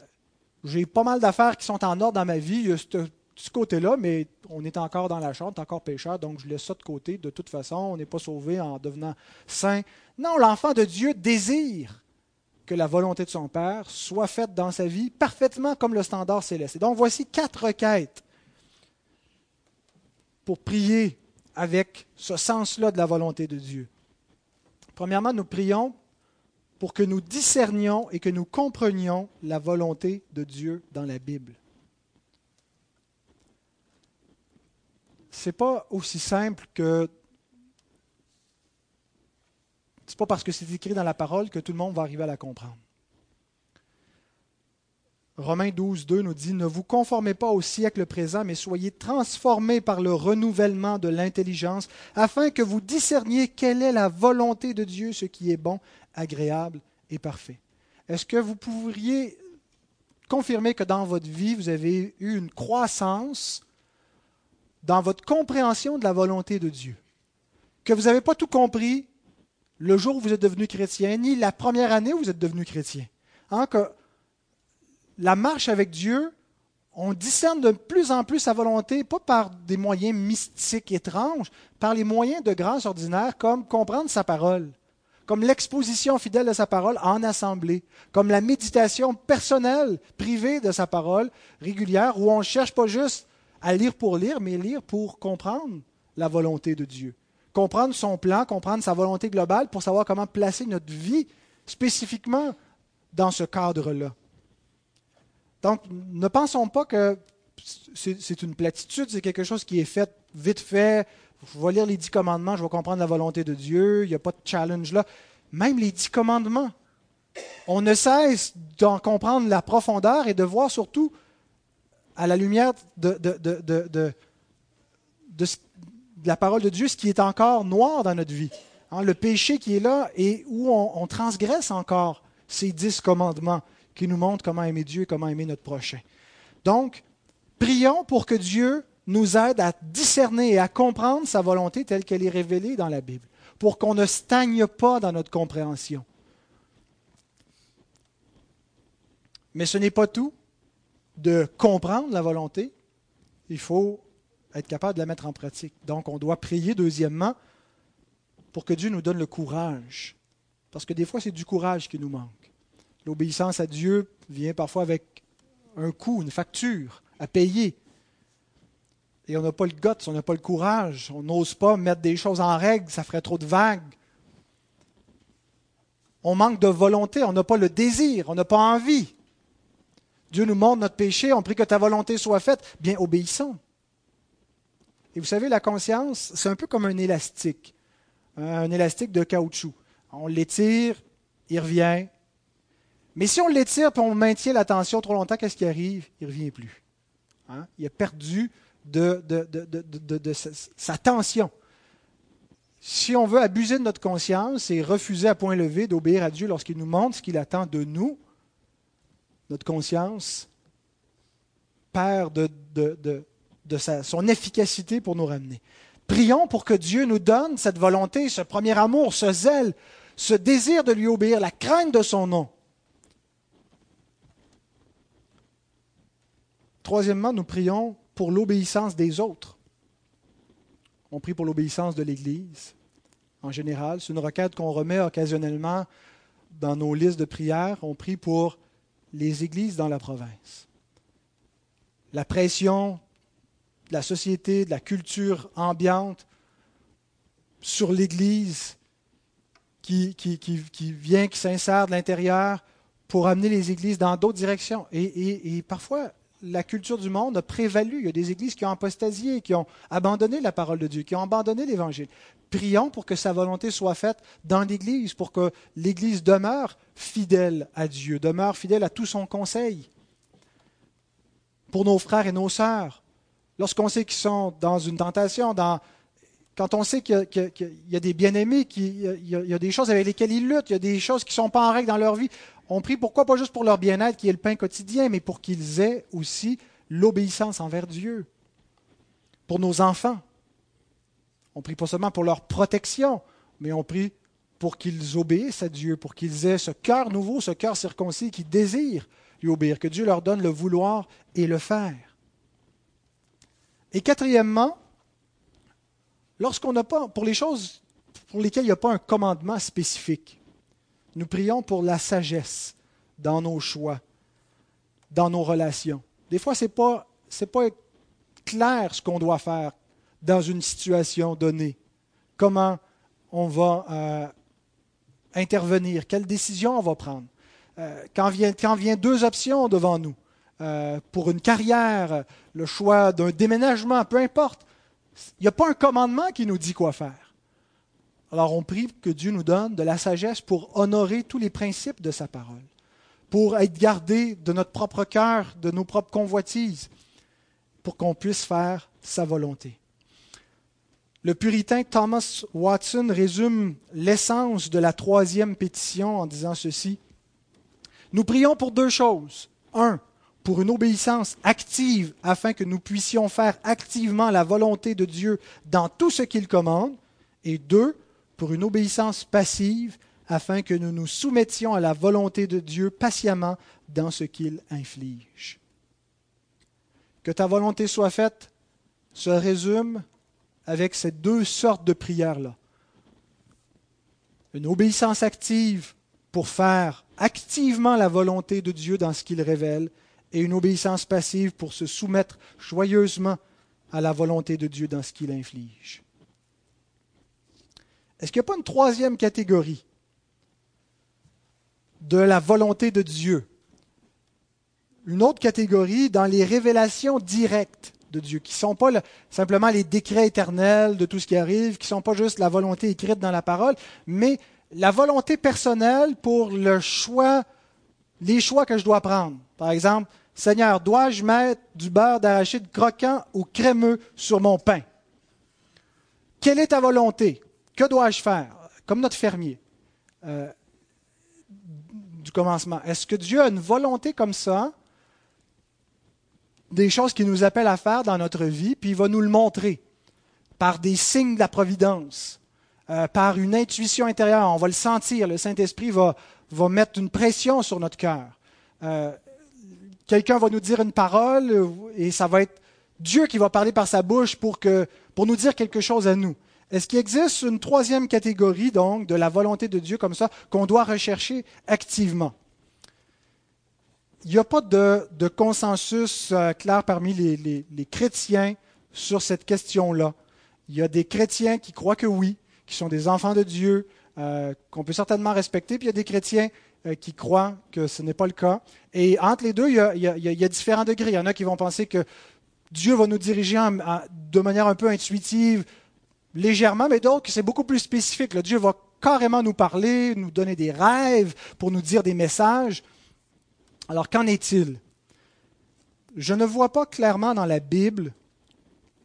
j'ai pas mal d'affaires qui sont en ordre dans ma vie, il y a ce, côté-là, mais on est encore dans la est encore pécheur, donc je laisse ça de côté. De toute façon, on n'est pas sauvé en devenant saint. Non, l'enfant de Dieu désire que la volonté de son Père soit faite dans sa vie parfaitement comme le standard céleste. Donc voici quatre requêtes pour prier avec ce sens-là de la volonté de Dieu. Premièrement, nous prions pour que nous discernions et que nous comprenions la volonté de Dieu dans la Bible. Ce n'est pas aussi simple que ce n'est pas parce que c'est écrit dans la parole que tout le monde va arriver à la comprendre. Romains 12, 2 nous dit Ne vous conformez pas au siècle présent, mais soyez transformés par le renouvellement de l'intelligence, afin que vous discerniez quelle est la volonté de Dieu, ce qui est bon, agréable et parfait. Est-ce que vous pourriez confirmer que dans votre vie, vous avez eu une croissance dans votre compréhension de la volonté de Dieu? Que vous n'avez pas tout compris le jour où vous êtes devenu chrétien, ni la première année où vous êtes devenu chrétien. Hein, que la marche avec Dieu, on discerne de plus en plus sa volonté, pas par des moyens mystiques étranges, par les moyens de grâce ordinaire, comme comprendre sa parole, comme l'exposition fidèle de sa parole en assemblée, comme la méditation personnelle, privée de sa parole, régulière, où on ne cherche pas juste à lire pour lire, mais lire pour comprendre la volonté de Dieu, comprendre son plan, comprendre sa volonté globale pour savoir comment placer notre vie spécifiquement dans ce cadre-là. Donc, ne pensons pas que c'est une platitude, c'est quelque chose qui est fait vite fait. Je vais lire les dix commandements, je vais comprendre la volonté de Dieu, il n'y a pas de challenge là. Même les dix commandements, on ne cesse d'en comprendre la profondeur et de voir surtout, à la lumière de, la parole de Dieu, ce qui est encore noir dans notre vie. Hein, le péché qui est là et où on transgresse encore ces dix commandements qui nous montre comment aimer Dieu et comment aimer notre prochain. Donc, prions pour que Dieu nous aide à discerner et à comprendre sa volonté telle qu'elle est révélée dans la Bible, pour qu'on ne stagne pas dans notre compréhension. Mais ce n'est pas tout de comprendre la volonté, il faut être capable de la mettre en pratique. Donc on doit prier, deuxièmement, pour que Dieu nous donne le courage. Parce que des fois, c'est du courage qui nous manque. L'obéissance à Dieu vient parfois avec un coût, une facture à payer. Et on n'a pas le goût, on n'a pas le courage, on n'ose pas mettre des choses en règle, ça ferait trop de vagues. On manque de volonté, on n'a pas le désir, on n'a pas envie. Dieu nous montre notre péché, on prie que ta volonté soit faite, bien obéissons. Et vous savez, la conscience, c'est un peu comme un élastique, un élastique de caoutchouc. On l'étire, il revient, mais si on l'étire et on maintient l'attention trop longtemps, qu'est-ce qui arrive? Il ne revient plus. Hein? Il a perdu de, sa tension. Si on veut abuser de notre conscience et refuser à point levé d'obéir à Dieu lorsqu'il nous montre ce qu'il attend de nous, notre conscience perd de, son efficacité pour nous ramener. Prions pour que Dieu nous donne cette volonté, ce premier amour, ce zèle, ce désir de lui obéir, la crainte de son nom. Troisièmement, nous prions pour l'obéissance des autres. On prie pour l'obéissance de l'Église. En général, c'est une requête qu'on remet occasionnellement dans nos listes de prières. On prie pour les églises dans la province. La pression de la société, de la culture ambiante sur l'Église qui, vient, qui s'insère de l'intérieur pour amener les églises dans d'autres directions. Et, et parfois, la culture du monde a prévalu. Il y a des églises qui ont apostasié, qui ont abandonné la parole de Dieu, qui ont abandonné l'Évangile. Prions pour que sa volonté soit faite dans l'Église, pour que l'Église demeure fidèle à Dieu, demeure fidèle à tout son conseil. Pour nos frères et nos sœurs, lorsqu'on sait qu'ils sont dans une tentation, quand on sait qu'il y, a des bien-aimés, qu'il y, a des choses avec lesquelles ils luttent, il y a des choses qui ne sont pas en règle dans leur vie, on prie pourquoi? Pas juste pour leur bien-être qui est le pain quotidien, mais pour qu'ils aient aussi l'obéissance envers Dieu. Pour nos enfants. On prie pas seulement pour leur protection, mais on prie pour qu'ils obéissent à Dieu, pour qu'ils aient ce cœur nouveau, ce cœur circoncis qui désire lui obéir, que Dieu leur donne le vouloir et le faire. Et quatrièmement, lorsqu'on n'a pas, pour les choses pour lesquelles il n'y a pas un commandement spécifique, nous prions pour la sagesse dans nos choix, dans nos relations. Des fois, ce n'est pas, clair ce qu'on doit faire dans une situation donnée. Comment on va euh, intervenir, quelle décision on va prendre? Euh, quand, vient deux options devant nous, euh, pour une carrière, le choix d'un déménagement, peu importe, il n'y a pas un commandement qui nous dit quoi faire. Alors on prie que Dieu nous donne de la sagesse pour honorer tous les principes de sa parole, pour être gardés de notre propre cœur, de nos propres convoitises, pour qu'on puisse faire sa volonté. Le puritain Thomas Watson résume l'essence de la troisième pétition en disant ceci. Nous prions pour deux choses. Un, pour une obéissance active afin que nous puissions faire activement la volonté de Dieu dans tout ce qu'il commande. Et deux, pour une obéissance passive afin que nous nous soumettions à la volonté de Dieu patiemment dans ce qu'il inflige. Que ta volonté soit faite se résume avec ces deux sortes de prières-là. Une obéissance active pour faire activement la volonté de Dieu dans ce qu'il révèle et une obéissance passive pour se soumettre joyeusement à la volonté de Dieu dans ce qu'il inflige. Est-ce qu'il n'y a pas une troisième catégorie de la volonté de Dieu? Une autre catégorie dans les révélations directes de Dieu, qui ne sont pas simplement les décrets éternels de tout ce qui arrive, qui ne sont pas juste la volonté écrite dans la parole, mais la volonté personnelle pour le choix, les choix que je dois prendre. Par exemple, Seigneur, dois-je mettre du beurre d'arachide croquant ou crémeux sur mon pain? Quelle est ta volonté? Que dois-je faire? Comme notre fermier euh, du commencement. Est-ce que Dieu a une volonté comme ça des choses qu'il nous appelle à faire dans notre vie, puis il va nous le montrer par des signes de la providence, euh, par une intuition intérieure. On va le sentir. Le Saint-Esprit va, va mettre une pression sur notre cœur. Euh, quelqu'un va nous dire une parole et ça va être Dieu qui va parler par sa bouche pour, pour nous dire quelque chose à nous. Est-ce qu'il existe une troisième catégorie, donc, de la volonté de Dieu comme ça, qu'on doit rechercher activement? il n'y a pas de, consensus euh, clair parmi les, chrétiens sur cette question-là. Il y a des chrétiens qui croient que oui, qui sont des enfants de Dieu, euh, qu'on peut certainement respecter, puis il y a des chrétiens euh, qui croient que ce n'est pas le cas. Et entre les deux, il y, a, différents degrés. Il y en a qui vont penser que Dieu va nous diriger de manière un peu intuitive, légèrement, mais d'autres c'est beaucoup plus spécifique. Dieu va carrément nous parler, nous donner des rêves pour nous dire des messages. Alors qu'en est-il? Je ne vois pas clairement dans la Bible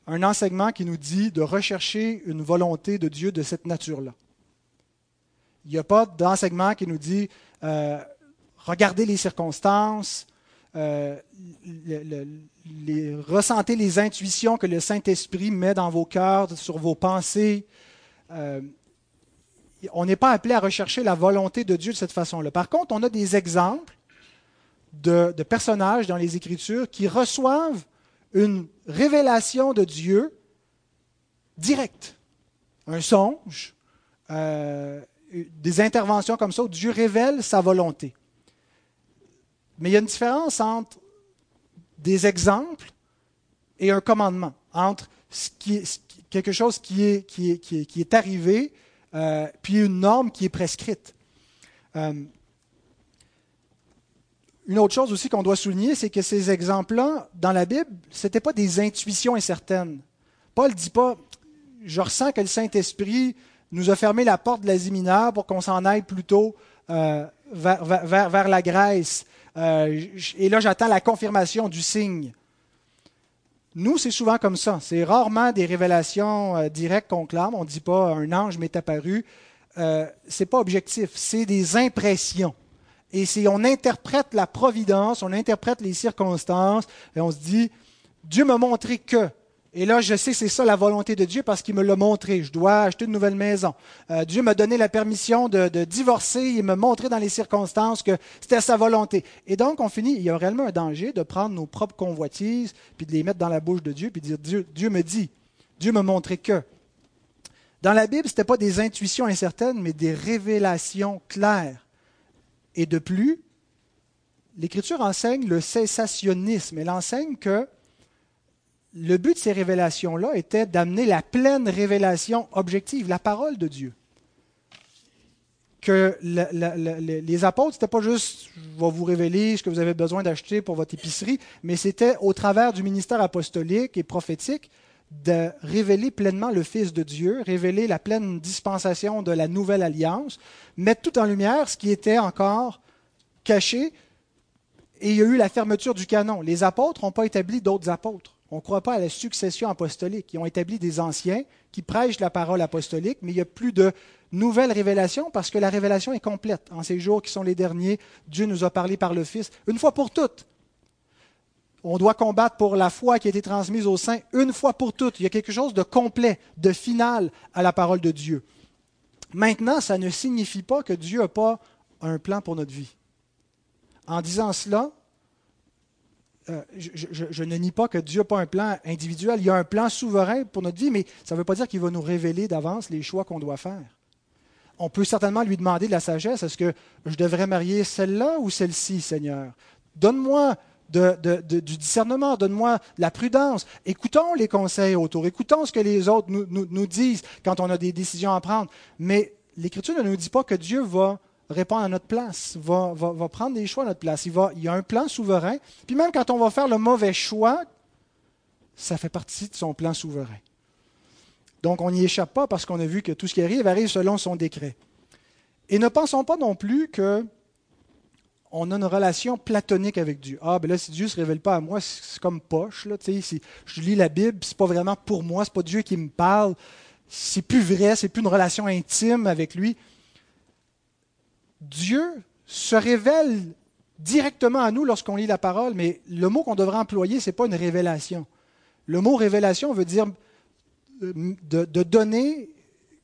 un enseignement qui nous dit de rechercher une volonté de Dieu de cette nature-là. Il n'y a pas d'enseignement qui nous dit euh, regardez les circonstances, euh, les, ressentez les intuitions que le Saint-Esprit met dans vos cœurs, sur vos pensées. Euh, on n'est pas appelé à rechercher la volonté de Dieu de cette façon-là. Par contre, on a des exemples de, personnages dans les Écritures qui reçoivent une révélation de Dieu directe. Un songe, euh, des interventions comme ça où Dieu révèle sa volonté. Mais il y a une différence entre des exemples et un commandement, entre qui quelque chose qui est, qui est, qui est, arrivé, euh, puis une norme qui est prescrite. Euh, une autre chose aussi qu'on doit souligner, c'est que ces exemples-là, dans la Bible, ce n'étaient pas des intuitions incertaines. Paul ne dit pas, je ressens que le Saint-Esprit nous a fermé la porte de l'Asie mineure pour qu'on s'en aille plutôt euh, vers, la Grèce. Euh, et là, j'attends la confirmation du signe. Nous, c'est souvent comme ça. C'est rarement des révélations euh, directes qu'on clame. On ne dit pas un ange m'est apparu. Ce n'est pas objectif. C'est des impressions. Et si on interprète la providence, on interprète les circonstances, et on se dit, Dieu m'a montré que. Et là, je sais que c'est ça la volonté de Dieu parce qu'il me l'a montré. Je dois acheter une nouvelle maison. Euh, Dieu m'a donné la permission de, divorcer. Il m'a montré dans les circonstances que c'était sa volonté. Et donc, on finit, il y a réellement un danger de prendre nos propres convoitises, puis de les mettre dans la bouche de Dieu, puis de dire, Dieu, Dieu me dit, Dieu m'a montré que. Dans la Bible, ce n'était pas des intuitions incertaines, mais des révélations claires. Et de plus, l'Écriture enseigne le cessationnisme. Elle enseigne que le but de ces révélations-là était d'amener la pleine révélation objective, la parole de Dieu. Que les apôtres, ce n'était pas juste je vais vous révéler ce que vous avez besoin d'acheter pour votre épicerie, mais c'était au travers du ministère apostolique et prophétique de révéler pleinement le Fils de Dieu, révéler la pleine dispensation de la nouvelle alliance, mettre tout en lumière ce qui était encore caché et il y a eu la fermeture du canon. Les apôtres n'ont pas établi d'autres apôtres. On ne croit pas à la succession apostolique. Ils ont établi des anciens qui prêchent la parole apostolique, mais il n'y a plus de nouvelles révélations parce que la révélation est complète. En ces jours qui sont les derniers, Dieu nous a parlé par le Fils, une fois pour toutes. On doit combattre pour la foi qui a été transmise au sein une fois pour toutes. Il y a quelque chose de complet, de final à la parole de Dieu. Maintenant, ça ne signifie pas que Dieu n'a pas un plan pour notre vie. En disant cela, euh, je, ne nie pas que Dieu n'a pas un plan individuel, il y a un plan souverain pour notre vie, mais ça ne veut pas dire qu'il va nous révéler d'avance les choix qu'on doit faire. On peut certainement lui demander de la sagesse, est-ce que je devrais marier celle-là ou celle-ci, Seigneur? Donne-moi du discernement, donne-moi de la prudence. Écoutons les conseils autour, écoutons ce que les autres nous, nous disent quand on a des décisions à prendre. Mais l'Écriture ne nous dit pas que Dieu va répondre à notre place, va, va, prendre des choix à notre place. Il, y a un plan souverain. Puis même quand on va faire le mauvais choix, ça fait partie de son plan souverain. Donc on n'y échappe pas parce qu'on a vu que tout ce qui arrive arrive selon son décret. Et ne pensons pas non plus que on a une relation platonique avec Dieu. Ah, ben là, si Dieu ne se révèle pas à moi, c'est comme poche. Là, je lis la Bible, c'est pas vraiment pour moi, c'est pas Dieu qui me parle. C'est plus vrai, c'est plus une relation intime avec lui. Dieu se révèle directement à nous lorsqu'on lit la parole, mais le mot qu'on devrait employer, ce n'est pas une révélation. Le mot révélation veut dire euh, de, donner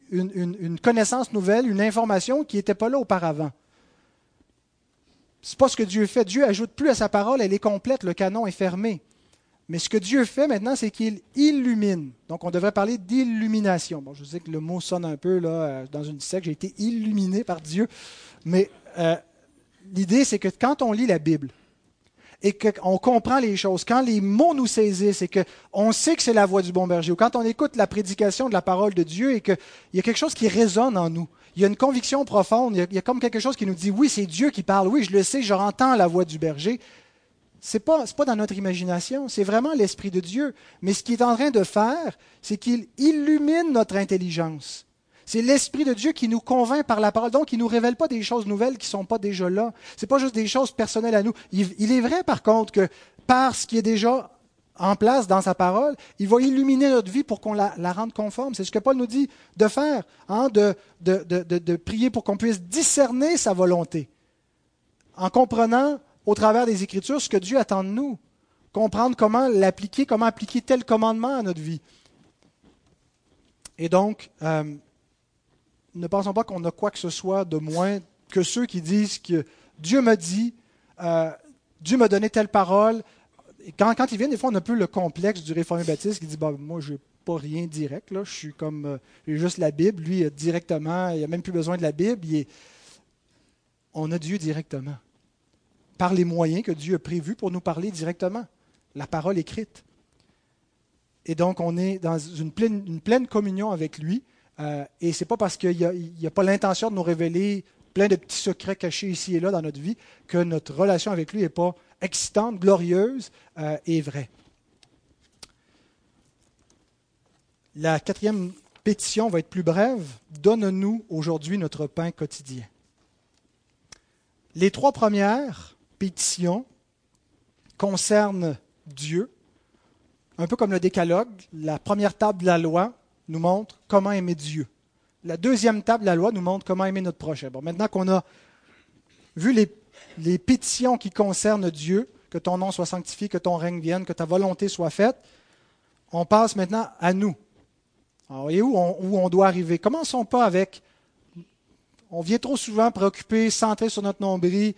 une, connaissance nouvelle, une information qui n'était pas là auparavant. Ce n'est pas ce que Dieu fait. Dieu ajoute plus à sa parole, elle est complète, le canon est fermé. Mais ce que Dieu fait maintenant, c'est qu'il illumine. Donc, on devrait parler d'illumination. Bon, je sais que le mot sonne un peu là, euh, dans une secte, j'ai été illuminé par Dieu. Mais euh, l'idée, c'est que quand on lit la Bible et qu'on comprend les choses, quand les mots nous saisissent et qu'on sait que c'est la voix du bon berger, ou quand on écoute la prédication de la parole de Dieu et qu'il y a quelque chose qui résonne en nous, il y a une conviction profonde, il y a, comme quelque chose qui nous dit, oui, c'est Dieu qui parle, oui, je le sais, j'entends la voix du berger. Ce n'est pas, pas dans notre imagination, c'est vraiment l'Esprit de Dieu. Mais ce qu'il est en train de faire, c'est qu'il illumine notre intelligence. C'est l'Esprit de Dieu qui nous convainc par la parole. Donc, il ne nous révèle pas des choses nouvelles qui ne sont pas déjà là. Ce n'est pas juste des choses personnelles à nous. Il, est vrai, par contre, que par ce qui est déjà en place dans sa parole, il va illuminer notre vie pour qu'on la, rende conforme. C'est ce que Paul nous dit de faire, hein, de, de, de prier pour qu'on puisse discerner sa volonté, en comprenant au travers des Écritures ce que Dieu attend de nous, comprendre comment l'appliquer, comment appliquer tel commandement à notre vie. Et donc, euh, ne pensons pas qu'on a quoi que ce soit de moins que ceux qui disent que Dieu m'a dit, euh, Dieu m'a donné telle parole. quand, ils viennent, des fois, on a un le complexe du réformé baptiste qui dit bah, Moi, je n'ai pas rien direct, je suis comme euh, juste la Bible. Lui, directement, il n'a même plus besoin de la Bible. On a Dieu directement, par les moyens que Dieu a prévus pour nous parler directement, la parole écrite. Et donc, on est dans une pleine, communion avec lui. Euh, et ce n'est pas parce qu'il n'y a, pas l'intention de nous révéler plein de petits secrets cachés ici et là dans notre vie que notre relation avec lui n'est pas excitante, glorieuse euh, et vraie. La quatrième pétition va être plus brève. Donne-nous aujourd'hui notre pain quotidien. Les trois premières pétitions concernent Dieu, un peu comme le décalogue, la première table de la loi, nous montre comment aimer Dieu. La deuxième table de la loi nous montre comment aimer notre prochain. Bon, maintenant qu'on a vu les, pétitions qui concernent Dieu, que ton nom soit sanctifié, que ton règne vienne, que ta volonté soit faite, on passe maintenant à nous. Alors, voyez où on, où on doit arriver? Commençons pas avec. On vient trop souvent préoccupé, centré sur notre nombril.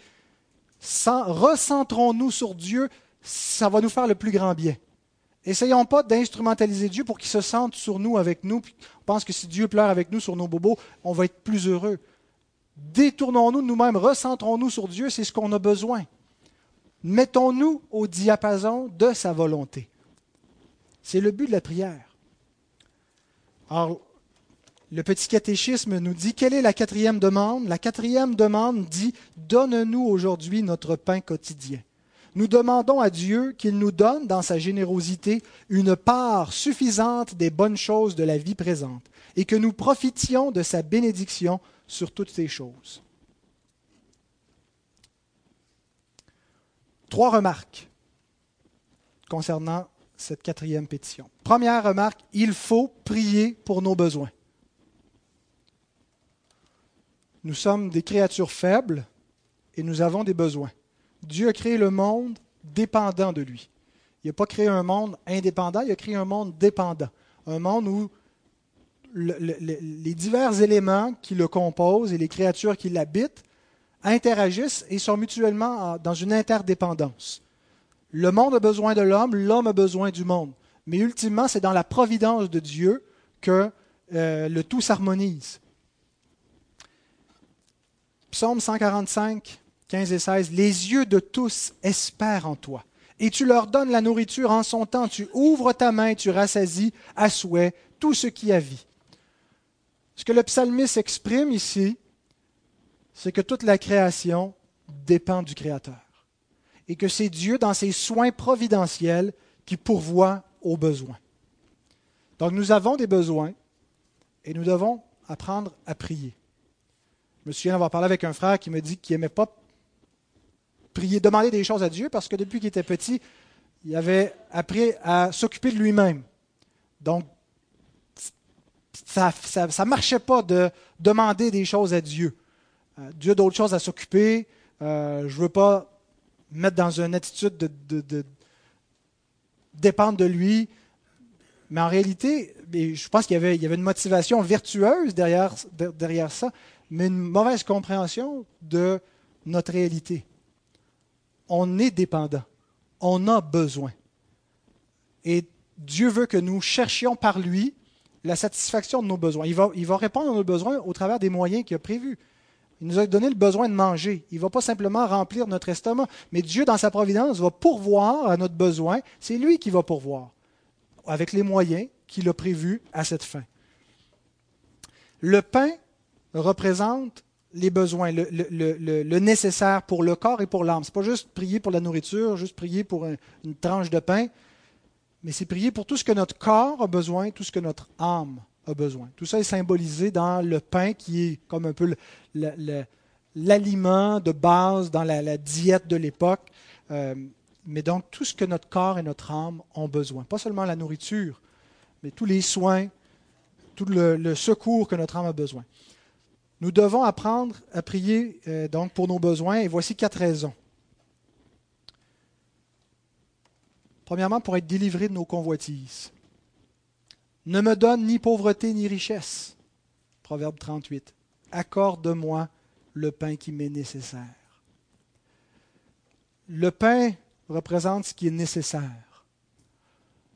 Recentrons-nous sur Dieu, ça va nous faire le plus grand bien. Essayons pas d'instrumentaliser Dieu pour qu'il se sente sur nous, avec nous. On pense que si Dieu pleure avec nous sur nos bobos, on va être plus heureux. Détournons-nous de nous-mêmes, recentrons-nous sur Dieu, c'est ce qu'on a besoin. Mettons-nous au diapason de sa volonté. C'est le but de la prière. Le petit catéchisme nous dit, quelle est la quatrième demande? La quatrième demande dit, donne-nous aujourd'hui notre pain quotidien nous demandons à Dieu qu'il nous donne, dans sa générosité, une part suffisante des bonnes choses de la vie présente et que nous profitions de sa bénédiction sur toutes ces choses. Trois remarques concernant cette quatrième pétition. Première remarque, il faut prier pour nos besoins. Nous sommes des créatures faibles et nous avons des besoins. Dieu a créé le monde dépendant de lui. Il n'a pas créé un monde indépendant, il a créé un monde dépendant. Un monde où les divers éléments qui le composent et les créatures qui l'habitent interagissent et sont mutuellement dans une interdépendance. Le monde a besoin de l'homme, l'homme a besoin du monde. Mais ultimement, c'est dans la providence de Dieu que euh, le tout s'harmonise. Psaume 145, 15 et 16. Les yeux de tous espèrent en toi. Et tu leur donnes la nourriture en son temps. Tu ouvres ta main tu rassasies à souhait tout ce qui a vie. Ce que le psalmiste exprime ici, c'est que toute la création dépend du Créateur. Et que c'est Dieu, dans ses soins providentiels, qui pourvoit aux besoins. Donc nous avons des besoins et nous devons apprendre à prier. Je me souviens d'avoir parlé avec un frère qui me dit qu'il n'aimait pas prier, demander des choses à Dieu parce que depuis qu'il était petit, il avait appris à s'occuper de lui-même. Donc, ça ne marchait pas de demander des choses à Dieu. Euh, Dieu a d'autres choses à s'occuper. Euh, je ne veux pas mettre dans une attitude de, dépendre de lui. Mais en réalité, je pense qu'il y avait, une motivation vertueuse derrière, derrière ça, mais une mauvaise compréhension de notre réalité. On est dépendant. On a besoin. Et Dieu veut que nous cherchions par lui la satisfaction de nos besoins. Il va, il va répondre à nos besoins au travers des moyens qu'il a prévus. Il nous a donné le besoin de manger. Il ne va pas simplement remplir notre estomac, mais Dieu, dans sa providence, va pourvoir à notre besoin. C'est lui qui va pourvoir, avec les moyens qu'il a prévus à cette fin. Le pain représente les besoins, le, nécessaire pour le corps et pour l'âme. Ce n'est pas juste prier pour la nourriture, juste prier pour une tranche de pain, mais c'est prier pour tout ce que notre corps a besoin, tout ce que notre âme a besoin. Tout ça est symbolisé dans le pain qui est comme un peu l'aliment de base dans la, diète de l'époque. Euh, mais donc tout ce que notre corps et notre âme ont besoin. Pas seulement la nourriture, mais tous les soins, tout le, secours que notre âme a besoin. Nous devons apprendre à prier euh, donc pour nos besoins et voici quatre raisons. Premièrement, pour être délivré de nos convoitises. Ne me donne ni pauvreté ni richesse. Proverbe 38. Accorde-moi le pain qui m'est nécessaire. Le pain représente ce qui est nécessaire,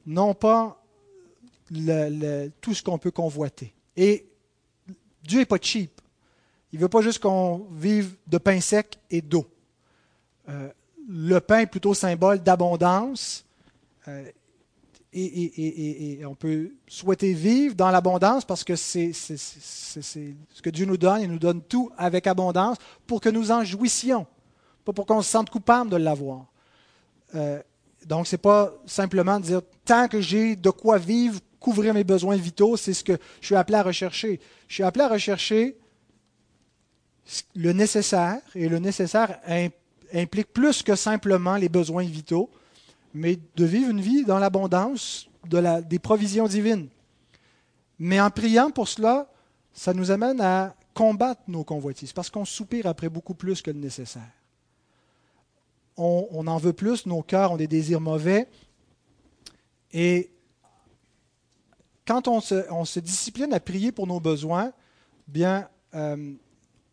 non pas tout ce qu'on peut convoiter. Et Dieu n'est pas cheap. Il ne veut pas juste qu'on vive de pain sec et d'eau. Euh, le pain est plutôt symbole d'abondance. Euh, et, on peut souhaiter vivre dans l'abondance parce que c'est ce que Dieu nous donne. Il nous donne tout avec abondance pour que nous en jouissions, pas pour qu'on se sente coupable de l'avoir. Euh, donc, ce n'est pas simplement dire tant que j'ai de quoi vivre, couvrir mes besoins vitaux, c'est ce que je suis appelé à rechercher. Je suis appelé à rechercher le nécessaire, et le nécessaire implique plus que simplement les besoins vitaux, mais de vivre une vie dans l'abondance de des provisions divines. Mais en priant pour cela, ça nous amène à combattre nos convoitises, parce qu'on soupire après beaucoup plus que le nécessaire. On, en veut plus, nos cœurs ont des désirs mauvais, et quand on se, discipline à prier pour nos besoins, bien, euh,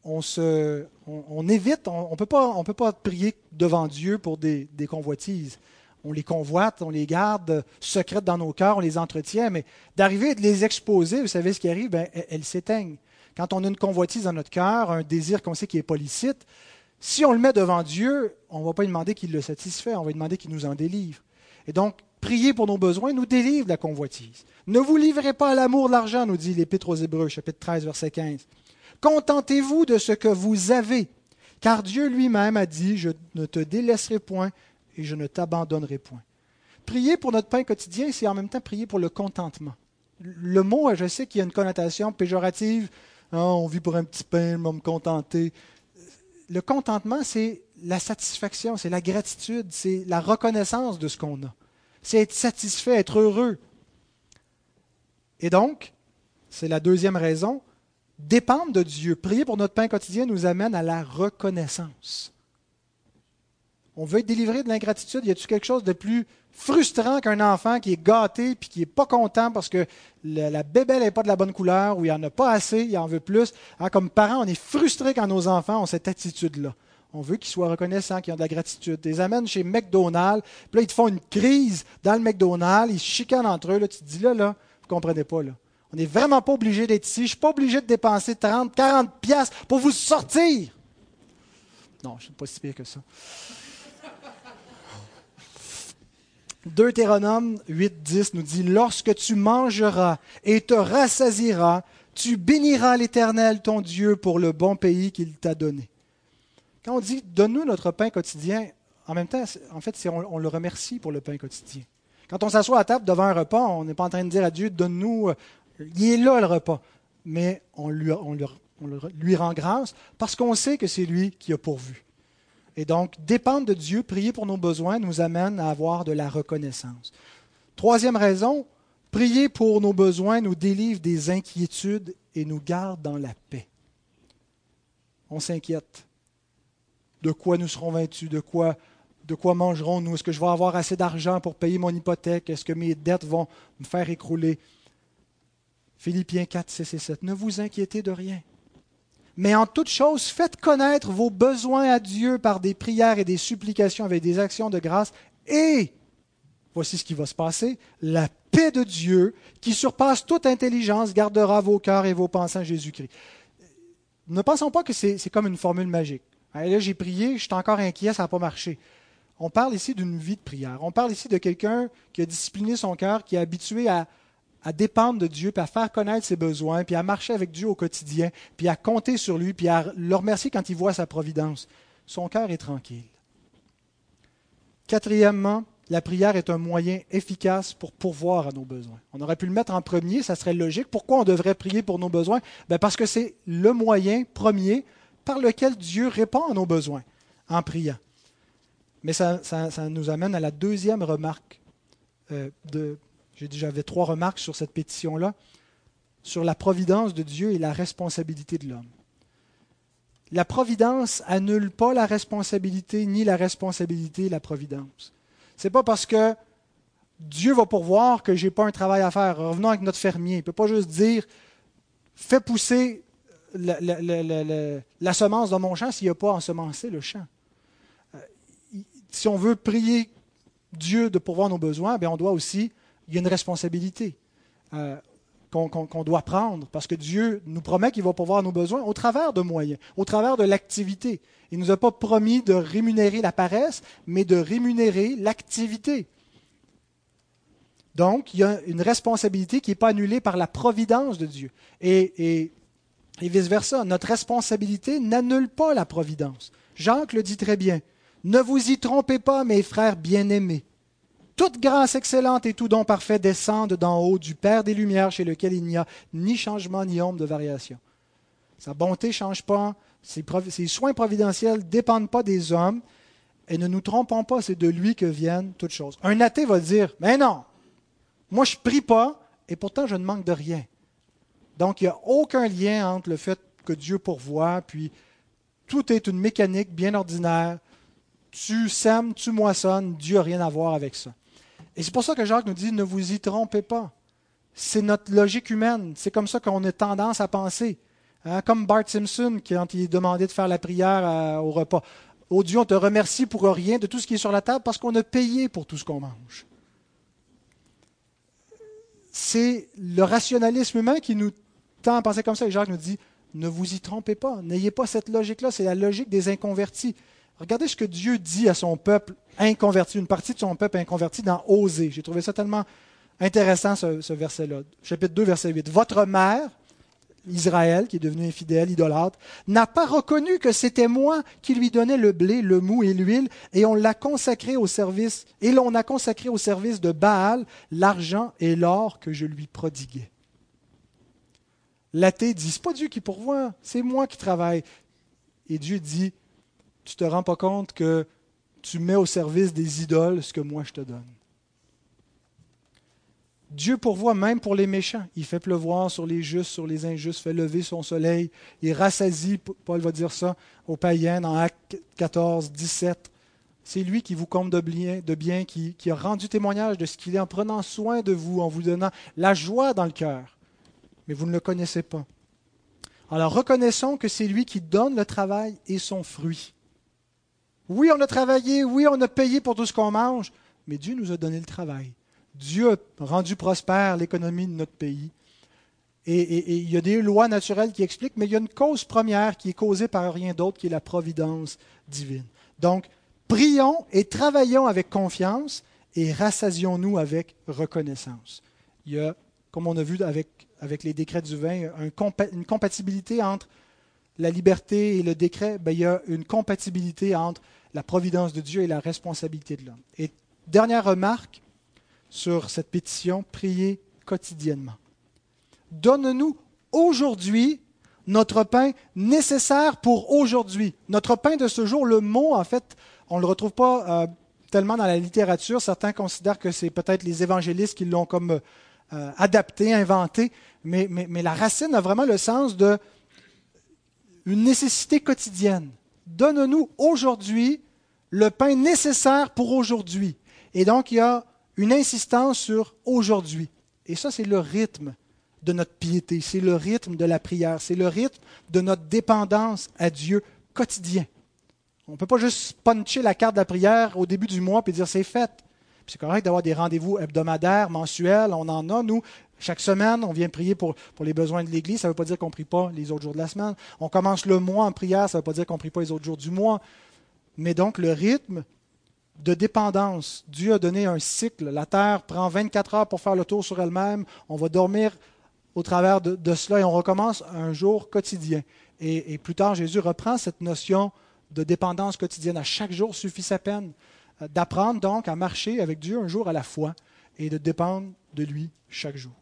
on, évite, on ne peut, pas, prier devant Dieu pour des, convoitises. On les convoite, on les garde secrètes dans nos cœurs, on les entretient, mais d'arriver de les exposer, vous savez ce qui arrive, ben, elles, s'éteignent. Quand on a une convoitise dans notre cœur, un désir qu'on sait qui est policite, si on le met devant Dieu, on ne va pas lui demander qu'il le satisfait, on va lui demander qu'il nous en délivre. Et donc, prier pour nos besoins nous délivre de la convoitise. Ne vous livrez pas à l'amour de l'argent, nous dit l'Épître aux Hébreux, chapitre 13, verset 15. Contentez-vous de ce que vous avez, car Dieu lui-même a dit, je ne te délaisserai point et je ne t'abandonnerai point. Prier pour notre pain quotidien, c'est en même temps prier pour le contentement. Le mot, je sais qu'il y a une connotation péjorative. Ah, on vit pour un petit pain, on va me contenter. le contentement, c'est la satisfaction, c'est la gratitude, c'est la reconnaissance de ce qu'on a. C'est être satisfait, être heureux. Et donc, c'est la deuxième raison, dépendre de Dieu, prier pour notre pain quotidien nous amène à la reconnaissance. On veut être délivré de l'ingratitude. Y a-t-il quelque chose de plus frustrant qu'un enfant qui est gâté puis qui n'est pas content parce que la bébelle n'est pas de la bonne couleur ou il n'y en a pas assez, il en veut plus? Hein, comme parents, on est frustré quand nos enfants ont cette attitude-là. On veut qu'ils soient reconnaissants, qu'ils ont de la gratitude. Tu les amènes chez McDonald's, puis là, ils te font une crise dans le McDonald's, ils se chicanent entre eux. Là, tu te dis, là, là, vous ne comprenez pas. Là. On n'est vraiment pas obligé d'être ici. Je ne suis pas obligé de dépenser 30, 40 piastres pour vous sortir. Non, je ne suis pas si pire que ça. Deutéronome 8, 10 nous dit Lorsque tu mangeras et te rassasiras, tu béniras l'Éternel ton Dieu pour le bon pays qu'il t'a donné. Quand on dit Donne-nous notre pain quotidien, en même temps, en fait, on, on le remercie pour le pain quotidien. Quand on s'assoit à table devant un repas, on n'est pas en train de dire à Dieu Donne-nous, euh, il est là le repas. Mais on lui, on lui rend grâce parce qu'on sait que c'est lui qui a pourvu. Et donc, dépendre de Dieu, prier pour nos besoins, nous amène à avoir de la reconnaissance. Troisième raison, prier pour nos besoins nous délivre des inquiétudes et nous garde dans la paix. On s'inquiète. De quoi nous serons vêtus De quoi, de quoi mangerons-nous? Est-ce que je vais avoir assez d'argent pour payer mon hypothèque? Est-ce que mes dettes vont me faire écrouler? Philippiens 4, 6 et 7. Ne vous inquiétez de rien. Mais en toute chose, faites connaître vos besoins à Dieu par des prières et des supplications avec des actions de grâce. Et, voici ce qui va se passer, la paix de Dieu, qui surpasse toute intelligence, gardera vos cœurs et vos pensées en Jésus-Christ. Ne pensons pas que c'est comme une formule magique. Là, j'ai prié, je suis encore inquiet, ça n'a pas marché. On parle ici d'une vie de prière. On parle ici de quelqu'un qui a discipliné son cœur, qui est habitué à à dépendre de Dieu, puis à faire connaître ses besoins, puis à marcher avec Dieu au quotidien, puis à compter sur lui, puis à le remercier quand il voit sa providence. Son cœur est tranquille. Quatrièmement, la prière est un moyen efficace pour pourvoir à nos besoins. On aurait pu le mettre en premier, ça serait logique. Pourquoi on devrait prier pour nos besoins? Ben Parce que c'est le moyen premier par lequel Dieu répond à nos besoins en priant. Mais ça, nous amène à la deuxième remarque euh, de, j'ai dit, j'avais trois remarques sur cette pétition-là, sur la providence de Dieu et la responsabilité de l'homme. La providence annule pas la responsabilité, ni la responsabilité la providence. C'est pas parce que Dieu va pourvoir que j'ai pas un travail à faire. Revenons avec notre fermier. Il ne peut pas juste dire fais pousser la, semence dans mon champ s'il n'y a pas ensemencé le champ. Euh, si on veut prier Dieu de pourvoir nos besoins, bien on doit aussi il y a une responsabilité euh, qu'on doit prendre parce que Dieu nous promet qu'il va pourvoir nos besoins au travers de moyens, au travers de l'activité. Il ne nous a pas promis de rémunérer la paresse, mais de rémunérer l'activité. Donc, il y a une responsabilité qui n'est pas annulée par la providence de Dieu. Et, vice-versa, notre responsabilité n'annule pas la providence. Jacques le dit très bien. Ne vous y trompez pas, mes frères bien-aimés. Toute grâce excellente et tout don parfait descendent d'en haut du Père des Lumières, chez lequel il n'y a ni changement ni ombre de variation. Sa bonté ne change pas, ses, soins providentiels ne dépendent pas des hommes, et ne nous trompons pas, c'est de lui que viennent toutes choses. Un athée va dire, mais non, moi je prie pas, et pourtant je ne manque de rien. Donc il n'y a aucun lien entre le fait que Dieu pourvoit, puis tout est une mécanique bien ordinaire. Tu sèmes, tu moissonnes, Dieu n'a rien à voir avec ça. Et c'est pour ça que Jacques nous dit, ne vous y trompez pas. C'est notre logique humaine. C'est comme ça qu'on a tendance à penser. Hein, comme Bart Simpson, quand il est demandé de faire la prière euh, au repas. Oh Dieu, on te remercie pour rien de tout ce qui est sur la table parce qu'on a payé pour tout ce qu'on mange. C'est le rationalisme humain qui nous tend à penser comme ça. Et Jacques nous dit, ne vous y trompez pas. N'ayez pas cette logique-là. C'est la logique des inconvertis. Regardez ce que Dieu dit à son peuple inconverti, une partie de son peuple inconverti dans Osée. J'ai trouvé ça tellement intéressant, ce, verset-là. Chapitre 2, verset 8. Votre mère, Israël, qui est devenu infidèle, idolâtre, n'a pas reconnu que c'était moi qui lui donnais le blé, le mou et l'huile, et on l'a consacré au service, et l'on a consacré au service de Baal l'argent et l'or que je lui prodiguais. L'athée dit, c'est pas Dieu qui pourvoit, c'est moi qui travaille. Et Dieu dit, tu te rends pas compte que tu mets au service des idoles ce que moi je te donne. Dieu pourvoit même pour les méchants. Il fait pleuvoir sur les justes, sur les injustes, fait lever son soleil. Il rassasie, Paul va dire ça, aux païens en Actes 14, 17. C'est lui qui vous comble de bien, de bien qui, qui a rendu témoignage de ce qu'il est en prenant soin de vous, en vous donnant la joie dans le cœur. Mais vous ne le connaissez pas. Alors reconnaissons que c'est lui qui donne le travail et son fruit. Oui, on a travaillé, oui, on a payé pour tout ce qu'on mange, mais Dieu nous a donné le travail. Dieu a rendu prospère l'économie de notre pays. Et, il y a des lois naturelles qui expliquent, mais il y a une cause première qui est causée par rien d'autre, qui est la providence divine. Donc, prions et travaillons avec confiance et rassasions-nous avec reconnaissance. Il y a, comme on a vu avec, avec les décrets du vin, une compatibilité entre la liberté et le décret. Ben, il y a une compatibilité entre la providence de Dieu et la responsabilité de l'homme. Et dernière remarque, sur cette pétition, priez quotidiennement. Donne-nous aujourd'hui notre pain nécessaire pour aujourd'hui. Notre pain de ce jour, le mot, en fait, on ne le retrouve pas euh, tellement dans la littérature. Certains considèrent que c'est peut-être les évangélistes qui l'ont comme euh, adapté, inventé, mais, mais, la racine a vraiment le sens de une nécessité quotidienne. Donne-nous aujourd'hui le pain nécessaire pour aujourd'hui. Et donc, il y a une insistance sur aujourd'hui. Et ça, c'est le rythme de notre piété, c'est le rythme de la prière, c'est le rythme de notre dépendance à Dieu quotidien. On ne peut pas juste puncher la carte de la prière au début du mois et dire c'est fait. C'est correct d'avoir des rendez-vous hebdomadaires, mensuels, on en a, nous. Chaque semaine, on vient prier pour, les besoins de l'Église. Ça ne veut pas dire qu'on ne prie pas les autres jours de la semaine. On commence le mois en prière, ça ne veut pas dire qu'on ne prie pas les autres jours du mois. Mais donc, le rythme de dépendance. Dieu a donné un cycle. La terre prend 24 heures pour faire le tour sur elle-même. On va dormir au travers de, cela et on recommence un jour quotidien. Et, et, plus tard, Jésus reprend cette notion de dépendance quotidienne. À chaque jour suffit sa peine. Euh, d'apprendre donc à marcher avec Dieu un jour à la fois et de dépendre de lui chaque jour.